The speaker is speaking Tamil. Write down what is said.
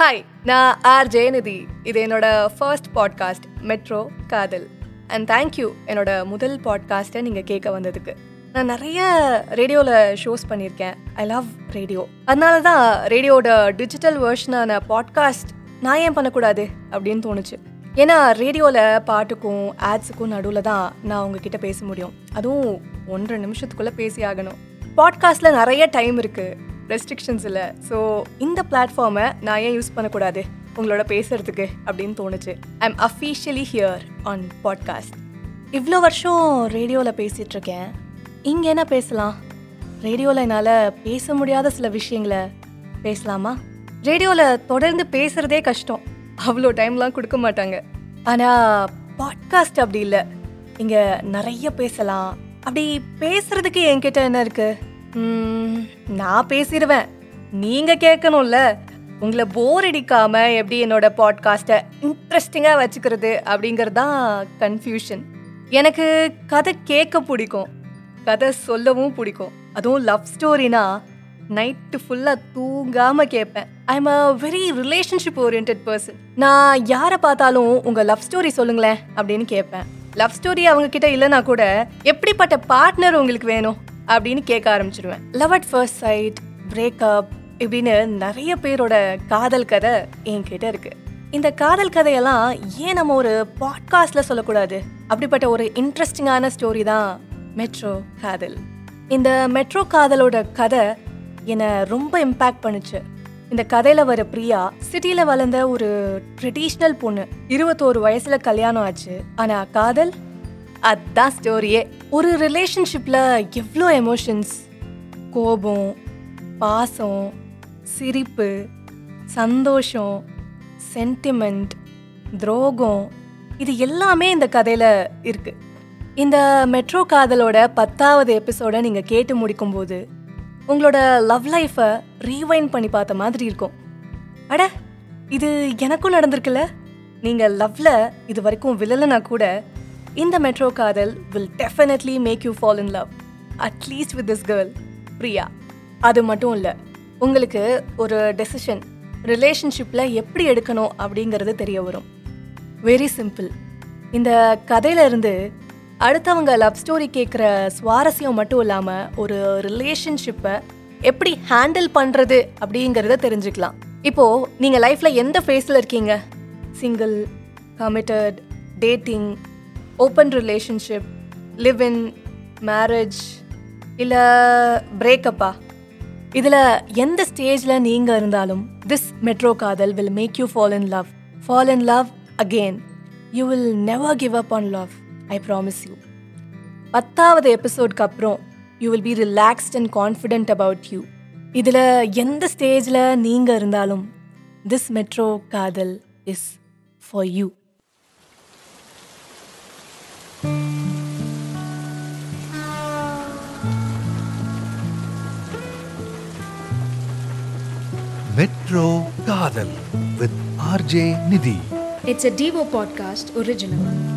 ஹாய் நான் ஆர் ஜெயநிதி இது என்னோட first podcast metro Kadhal and thank you என்னோட முதல் பாட்காஸ்ட்டை நீங்கள் கேட்க வந்ததுக்கு நான் நிறைய ரேடியோவில் ஷோஸ் பண்ணியிருக்கேன் ஐ லவ் ரேடியோ அதனால தான் ரேடியோட டிஜிட்டல் வேர்ஷனான பாட்காஸ்ட் நான் ஏன் பண்ணக்கூடாது அப்படின்னு தோணுச்சு ஏன்னா ரேடியோவில் பாட்டுக்கும் ஆட்ஸுக்கும் நடுவில் தான் நான் உங்ககிட்ட பேச முடியும் அதுவும் ஒன்றரை நிமிஷத்துக்குள்ளே பேசி ஆகணும் பாட்காஸ்ட்டில் நிறைய டைம் இருக்குது ரெஸ்ட்ரிக்ஷன்ஸ் இல்லை. ஸோ இந்த பிளாட்ஃபார்மை நான் ஏன் யூஸ் பண்ணக்கூடாது? உங்களோட பேசுறதுக்கு அப்படின்னு தோணுச்சு. I am officially here on podcast இவ்வளோ வருஷம் ரேடியோவில் பேசிகிட்ருக்கேன் இங்கே என்ன பேசலாம்? ரேடியோவில் என்னால் பேச முடியாத சில விஷயங்களை பேசலாமா? ரேடியோவில் தொடர்ந்து பேசுகிறதே கஷ்டம். அவ்வளோ டைம்லாம் கொடுக்க மாட்டாங்க. ஆனால் பாட்காஸ்ட் அப்படி இல்லை. இங்கே நிறைய பேசலாம். அப்படி பேசுகிறதுக்கு என்கிட்ட என்ன இருக்குது நான் பேசிடுவேன். நீங்க கேட்கணும்ல. உங்களை போர் அடிக்காம எப்படி என்னோட பாட்காஸ்ட்டை இன்ட்ரெஸ்டிங்காக வச்சுக்கிறது அப்படிங்கிறது தான் கன்ஃபியூஷன் எனக்கு கதை கேட்க பிடிக்கும். கதை சொல்லவும் பிடிக்கும். அதுவும் லவ் ஸ்டோரினா நைட்டு ஃபுல்லாக தூங்காமல் கேட்பேன். I am a very relationship orient person நான் யாரை பார்த்தாலும் உங்கள் லவ் ஸ்டோரி சொல்லுங்களேன் அப்படின்னு கேட்பேன். லவ் ஸ்டோரி அவங்க கிட்ட இல்லைனா கூட எப்படிப்பட்ட பார்ட்னர் உங்களுக்கு வேணும்? அப்படின்னு கேட்க ஆரம்பிச்சிடுவேன் love at first sight breakup இப்படின்னு நிறைய பேரோட காதல் கதை என்கிட்ட இருக்கு. இந்த காதல் கதையெல்லாம் ஏன் நம்ம ஒரு பாட்காஸ்ட்ல சொல்லக்கூடாது? அப்படிப்பட்ட ஒரு இன்ட்ரெஸ்டிங்கான ஸ்டோரி தான் மெட்ரோ காதல். இந்த மெட்ரோ காதலோட கதை என்னை ரொம்ப இம்பேக்ட் பண்ணுச்சு. இந்த கதையில வர பிரியா சிட்டியில் வளர்ந்த ஒரு ட்ரெடிஷ்னல் பொண்ணு. இருபத்தோரு வயசுல கல்யாணம் ஆச்சு. ஆனா காதல் அதான் ஸ்டோரியே ஒரு ரிலேஷன்ஷிப்பில் எவ்வளோ எமோஷன்ஸ் கோபம் பாசம் சிரிப்பு சந்தோஷம் சென்டிமெண்ட் துரோகம். இது எல்லாமே இந்த கதையில் இருக்குது இந்த மெட்ரோ காதலோட பத்தாவது எபிசோடை நீங்கள் கேட்டு முடிக்கும்போது உங்களோட லவ் லைஃப்பை ரீவைண்ட் பண்ணி பார்த்த மாதிரி இருக்கும். அட இது எனக்கும் நடந்திருக்குல்ல? நீங்கள் லவ்வில் இது வரைக்கும் விழலைனா கூட இந்த metro Kadhal will definitely make you fall in love at least with this girl Priya. அது மட்டும் இல்லை உங்களுக்கு ஒரு டெசிஷன் ரிலேஷன்ஷிப்பில் எப்படி எடுக்கணும் அப்படிங்கிறது தெரிய வரும். வெரி சிம்பிள் இந்த கதையிலேருந்து அடுத்தவங்க லவ் ஸ்டோரி கேட்குற சுவாரஸ்யம் மட்டும் இல்லாமல் ஒரு ரிலேஷன்ஷிப்பை எப்படி ஹேண்டில் பண்ணுறது அப்படிங்கிறத தெரிஞ்சுக்கலாம். இப்போது நீங்கள் லைஃப்பில் எந்த ஃபேஸில் இருக்கீங்க? Single committed dating open relationship live in marriage இல்லை பிரேக்கப்பா இதில் எந்த ஸ்டேஜில் நீங்கள் இருந்தாலும் this metro Kadhal will make you fall in love fall in love again you will never give up on love I promise you பத்தாவது எபிசோட்க்கு அப்புறம் you will be relaxed and confident about you இதில் எந்த ஸ்டேஜில் நீங்கள் இருந்தாலும் this metro Kadhal is for you Metro Kadal with RJ Nidhi. It's a Devo podcast original.